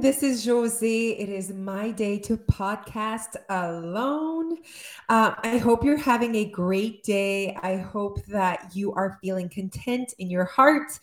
This is Josie. It is my day to podcast alone. Uh, I hope you're having a great day. I hope that you are feeling content in your heart,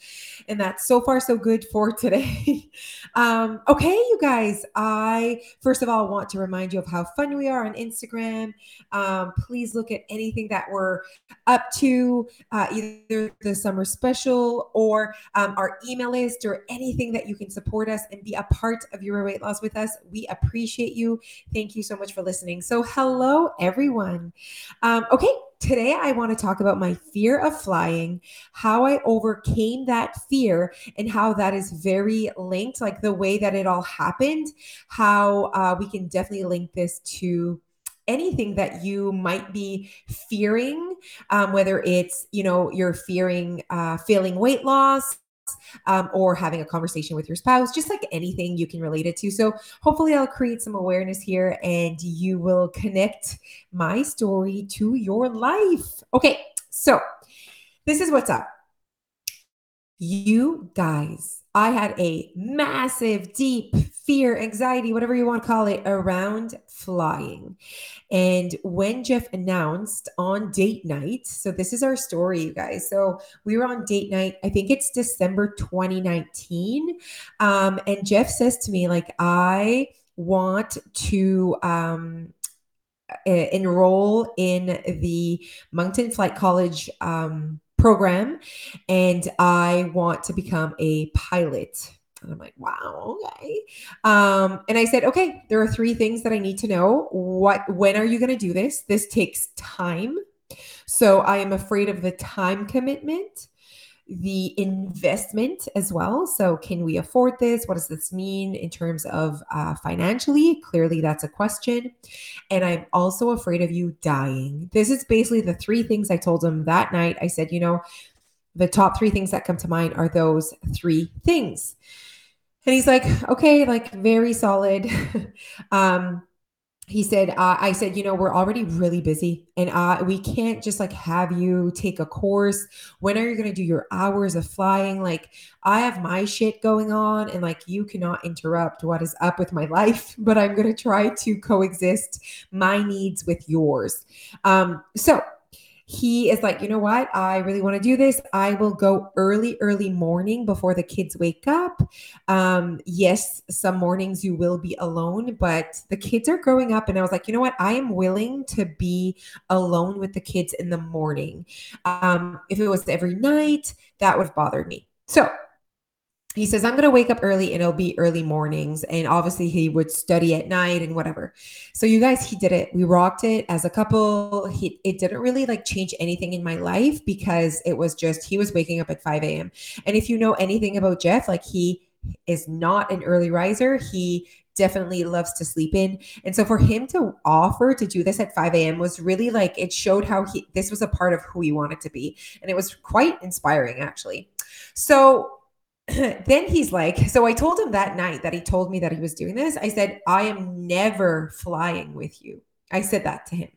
and that's so far so good for today. um, okay, you guys. I first of all want to remind you of how fun we are on Instagram. Um, please look at anything that we're up to, uh, either the summer special or um, our email list or anything that you can support us and be a part of your weight loss with us. We appreciate you. Thank you so much for listening. So, hello, everyone. Um, okay, today I want to talk about my fear of flying, how I overcame that fear, and how that is very linked, like the way that it all happened, how uh, we can definitely link this to anything that you might be fearing um, whether it's you know you're fearing uh, failing weight loss um, or having a conversation with your spouse, just like anything you can relate it to. So, hopefully, I'll create some awareness here and you will connect my story to your life. Okay, so this is what's up. You guys, I had a massive, deep fear, anxiety, whatever you want to call it, around flying. And when Jeff announced on date night, so this is our story, you guys. So we were on date night, I think it's December 2019. Um, and Jeff says to me, like, I want to um, enroll in the Moncton Flight College um, program and I want to become a pilot. And I'm like, wow, okay. Um, and I said, okay, there are three things that I need to know. What, when are you going to do this? This takes time. So I am afraid of the time commitment the investment as well. So, can we afford this? What does this mean in terms of uh, financially? Clearly, that's a question. And I'm also afraid of you dying. This is basically the three things I told him that night. I said, you know, the top three things that come to mind are those three things. And he's like, okay, like very solid. um, he said, uh, I said, you know, we're already really busy and uh, we can't just like have you take a course. When are you going to do your hours of flying? Like, I have my shit going on and like you cannot interrupt what is up with my life, but I'm going to try to coexist my needs with yours. Um, so he is like, you know what? I really want to do this. I will go early, early morning before the kids wake up. Um, yes, some mornings you will be alone, but the kids are growing up. And I was like, you know what? I am willing to be alone with the kids in the morning. Um, if it was every night, that would bother me. So he says, I'm going to wake up early and it'll be early mornings. And obviously, he would study at night and whatever. So, you guys, he did it. We rocked it as a couple. He, it didn't really like change anything in my life because it was just, he was waking up at 5 a.m. And if you know anything about Jeff, like he is not an early riser. He definitely loves to sleep in. And so for him to offer to do this at 5 a.m. was really like it showed how he this was a part of who he wanted to be. And it was quite inspiring actually. So then he's like, so I told him that night that he told me that he was doing this. I said, I am never flying with you. I said that to him.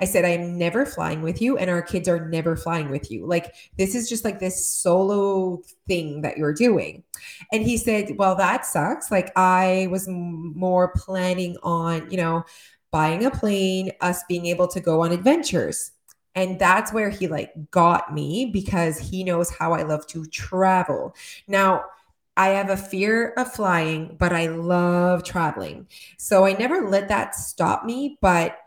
I said, I am never flying with you, and our kids are never flying with you. Like, this is just like this solo thing that you're doing. And he said, Well, that sucks. Like, I was more planning on, you know, buying a plane, us being able to go on adventures. And that's where he like got me because he knows how I love to travel. Now, I have a fear of flying, but I love traveling. So I never let that stop me, but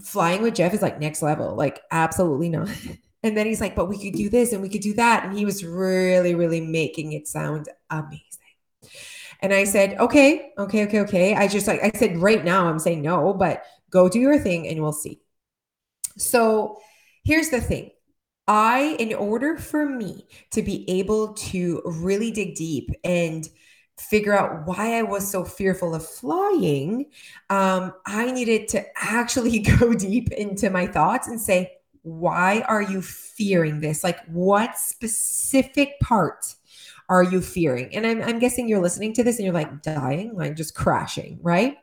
flying with Jeff is like next level, like absolutely not. And then he's like, but we could do this and we could do that. And he was really, really making it sound amazing. And I said, okay, okay, okay, okay. I just like, I said, right now I'm saying no, but go do your thing and we'll see. So here's the thing. I, in order for me to be able to really dig deep and figure out why I was so fearful of flying, um, I needed to actually go deep into my thoughts and say, why are you fearing this? Like, what specific part are you fearing? And I'm, I'm guessing you're listening to this and you're like dying, like just crashing, right?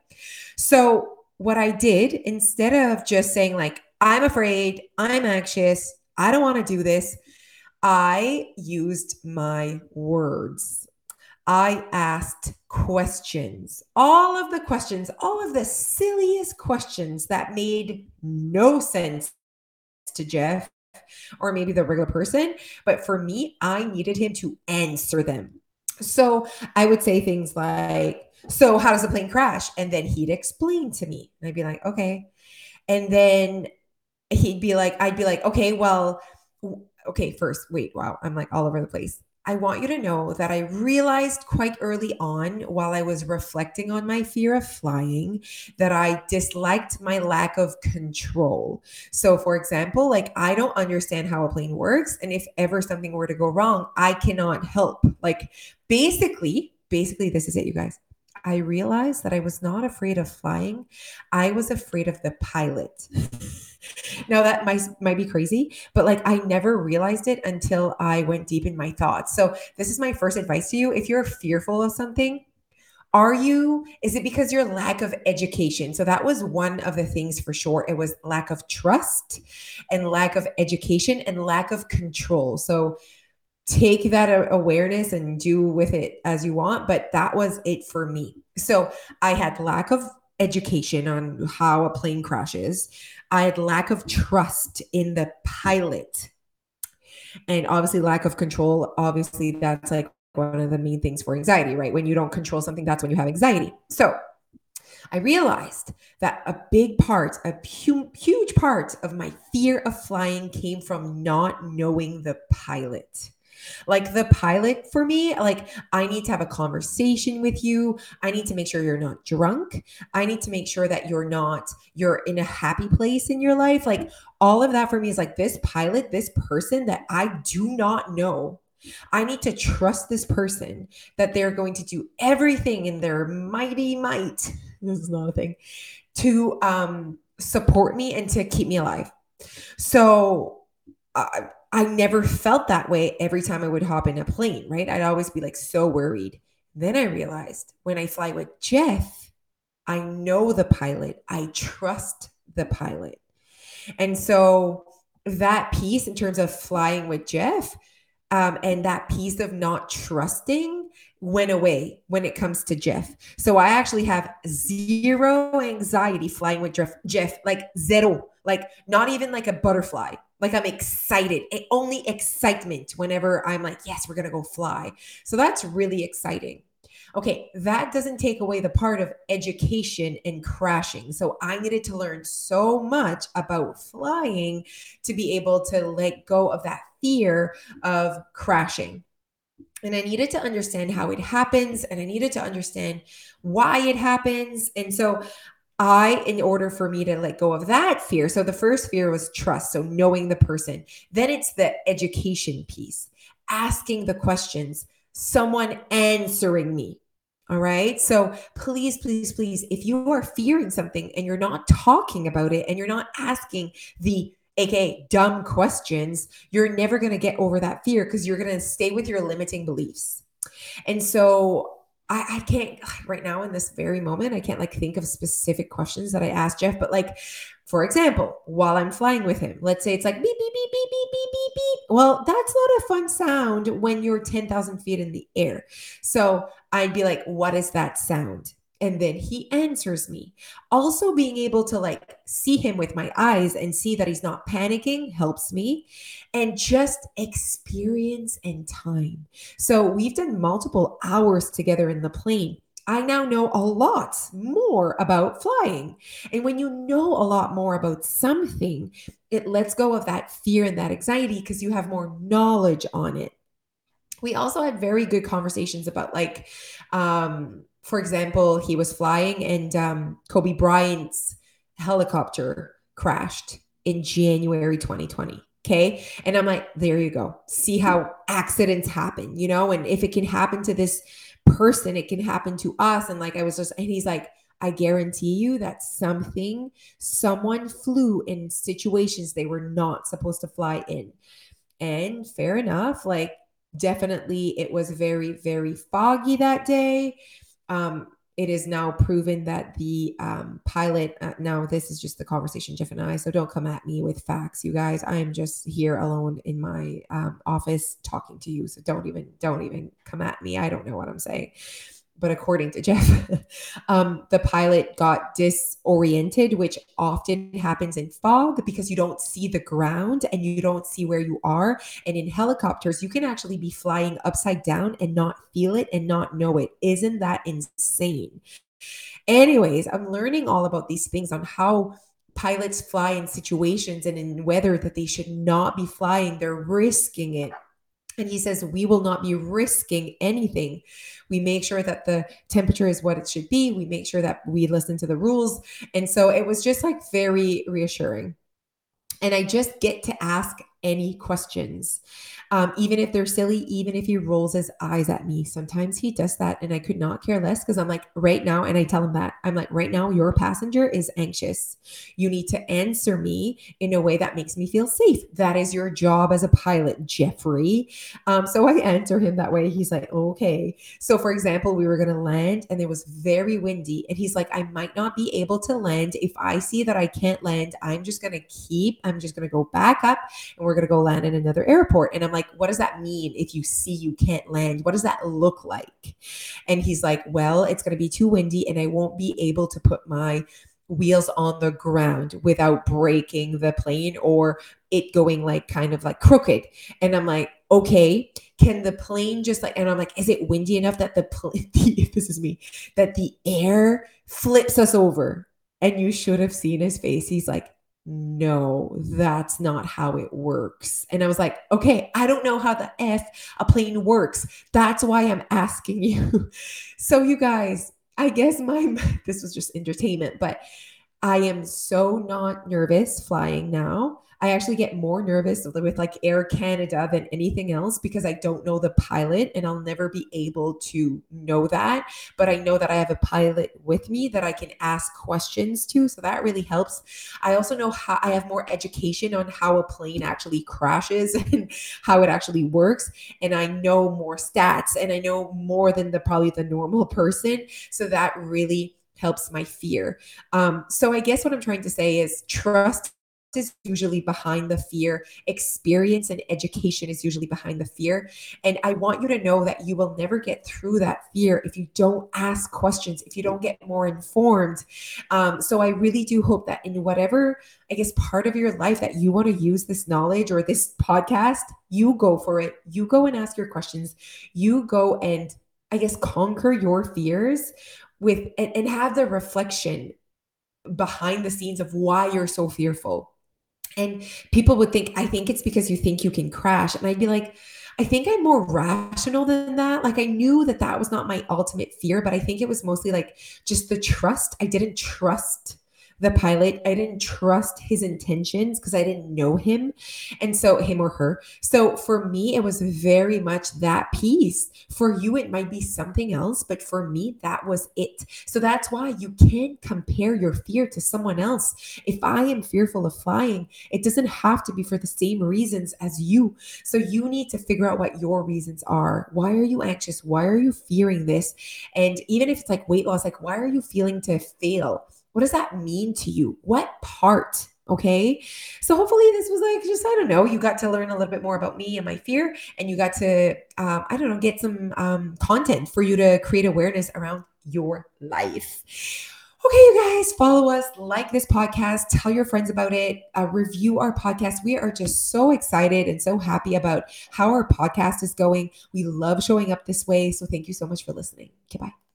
So, what I did instead of just saying, like, I'm afraid, I'm anxious, I don't want to do this. I used my words. I asked questions, all of the questions, all of the silliest questions that made no sense to Jeff or maybe the regular person. But for me, I needed him to answer them. So I would say things like, So, how does the plane crash? And then he'd explain to me. And I'd be like, Okay. And then he'd be like, I'd be like, Okay, well, okay, first, wait, wow, I'm like all over the place. I want you to know that I realized quite early on while I was reflecting on my fear of flying that I disliked my lack of control. So, for example, like I don't understand how a plane works. And if ever something were to go wrong, I cannot help. Like, basically, basically, this is it, you guys. I realized that I was not afraid of flying, I was afraid of the pilot. now that might might be crazy, but like I never realized it until I went deep in my thoughts. So this is my first advice to you. If you're fearful of something, are you is it because your lack of education so that was one of the things for sure it was lack of trust and lack of education and lack of control so take that awareness and do with it as you want but that was it for me so i had lack of education on how a plane crashes I had lack of trust in the pilot. And obviously, lack of control. Obviously, that's like one of the main things for anxiety, right? When you don't control something, that's when you have anxiety. So I realized that a big part, a hu- huge part of my fear of flying came from not knowing the pilot. Like the pilot for me, like I need to have a conversation with you. I need to make sure you're not drunk. I need to make sure that you're not you're in a happy place in your life. Like all of that for me is like this pilot, this person that I do not know. I need to trust this person that they're going to do everything in their mighty might. This is not a thing to um support me and to keep me alive. So uh, I never felt that way every time I would hop in a plane, right? I'd always be like so worried. Then I realized when I fly with Jeff, I know the pilot, I trust the pilot. And so that piece in terms of flying with Jeff um, and that piece of not trusting went away when it comes to Jeff. So I actually have zero anxiety flying with Jeff, Jeff like zero, like not even like a butterfly. Like I'm excited. It, only excitement whenever I'm like, yes, we're going to go fly. So that's really exciting. Okay, that doesn't take away the part of education and crashing. So I needed to learn so much about flying to be able to let go of that fear of crashing. And I needed to understand how it happens and I needed to understand why it happens. And so I, in order for me to let go of that fear, so the first fear was trust, so knowing the person. Then it's the education piece, asking the questions, someone answering me. All right. So please, please, please, if you are fearing something and you're not talking about it and you're not asking the aka dumb questions, you're never going to get over that fear because you're going to stay with your limiting beliefs. And so I, I can't right now in this very moment, I can't like think of specific questions that I asked Jeff, but like, for example, while I'm flying with him, let's say it's like beep, beep, beep, beep, beep, beep, beep, beep. Well, that's not a fun sound when you're 10,000 feet in the air. So I'd be like, what is that sound? And then he answers me. Also, being able to like see him with my eyes and see that he's not panicking helps me, and just experience and time. So, we've done multiple hours together in the plane. I now know a lot more about flying. And when you know a lot more about something, it lets go of that fear and that anxiety because you have more knowledge on it. We also had very good conversations about like um for example, he was flying and um, Kobe Bryant's helicopter crashed in January 2020. Okay. And I'm like, there you go. See how accidents happen, you know? And if it can happen to this person, it can happen to us. And like, I was just, and he's like, I guarantee you that something, someone flew in situations they were not supposed to fly in. And fair enough. Like, definitely, it was very, very foggy that day. Um, it is now proven that the um, pilot, uh, now this is just the conversation, Jeff and I, so don't come at me with facts, you guys. I am just here alone in my um, office talking to you. So don't even, don't even come at me. I don't know what I'm saying but according to Jeff, um, the pilot got disoriented, which often happens in fog because you don't see the ground and you don't see where you are. And in helicopters, you can actually be flying upside down and not feel it and not know it. Isn't that insane? Anyways, I'm learning all about these things on how pilots fly in situations and in weather that they should not be flying. They're risking it and he says, We will not be risking anything. We make sure that the temperature is what it should be. We make sure that we listen to the rules. And so it was just like very reassuring. And I just get to ask any questions, um, even if they're silly, even if he rolls his eyes at me. Sometimes he does that, and I could not care less because I'm like, right now, and I tell him that I'm like, right now, your passenger is anxious. You need to answer me in a way that makes me feel safe. That is your job as a pilot, Jeffrey. Um, so I answer him that way. He's like, okay. So, for example, we were going to land, and it was very windy, and he's like, I might not be able to land. If I see that I can't land, I'm just going to keep, I'm just going to go back up and we're going to go land in another airport. And I'm like, what does that mean if you see you can't land? What does that look like? And he's like, well, it's going to be too windy and I won't be able to put my wheels on the ground without breaking the plane or it going like kind of like crooked. And I'm like, okay, can the plane just like, and I'm like, is it windy enough that the plane, this is me, that the air flips us over? And you should have seen his face. He's like, no, that's not how it works. And I was like, okay, I don't know how the F a plane works. That's why I'm asking you. so, you guys, I guess my, this was just entertainment, but I am so not nervous flying now. I actually get more nervous with like Air Canada than anything else because I don't know the pilot and I'll never be able to know that. But I know that I have a pilot with me that I can ask questions to. So that really helps. I also know how I have more education on how a plane actually crashes and how it actually works. And I know more stats and I know more than the probably the normal person. So that really helps my fear. Um, so I guess what I'm trying to say is trust is usually behind the fear. Experience and education is usually behind the fear. And I want you to know that you will never get through that fear if you don't ask questions, if you don't get more informed. Um, so I really do hope that in whatever, I guess, part of your life that you want to use this knowledge or this podcast, you go for it. You go and ask your questions. You go and, I guess, conquer your fears with and, and have the reflection behind the scenes of why you're so fearful and people would think, I think it's because you think you can crash. And I'd be like, I think I'm more rational than that. Like I knew that that was not my ultimate fear, but I think it was mostly like just the trust. I didn't trust the pilot. I didn't trust his intentions because I didn't know him. And so, him or her. So, for me, it was very much that piece. For you, it might be something else, but for me, that was it. So, that's why you can't compare your fear to someone else. If I am fearful of flying, it doesn't have to be for the same reasons as you. So, you need to figure out what your reasons are. Why are you anxious? Why are you fearing this? And even if it's like weight loss, like, why are you feeling to fail? What does that mean to you? What part? Okay. So hopefully this was like just, I don't know, you got to learn a little bit more about me and my fear, and you got to, um, I don't know, get some um, content for you to create awareness around your life. Okay, you guys, follow us, like this podcast, tell your friends about it, uh, review our podcast. We are just so excited and so happy about how our podcast is going. We love showing up this way. So thank you so much for listening. Okay, bye.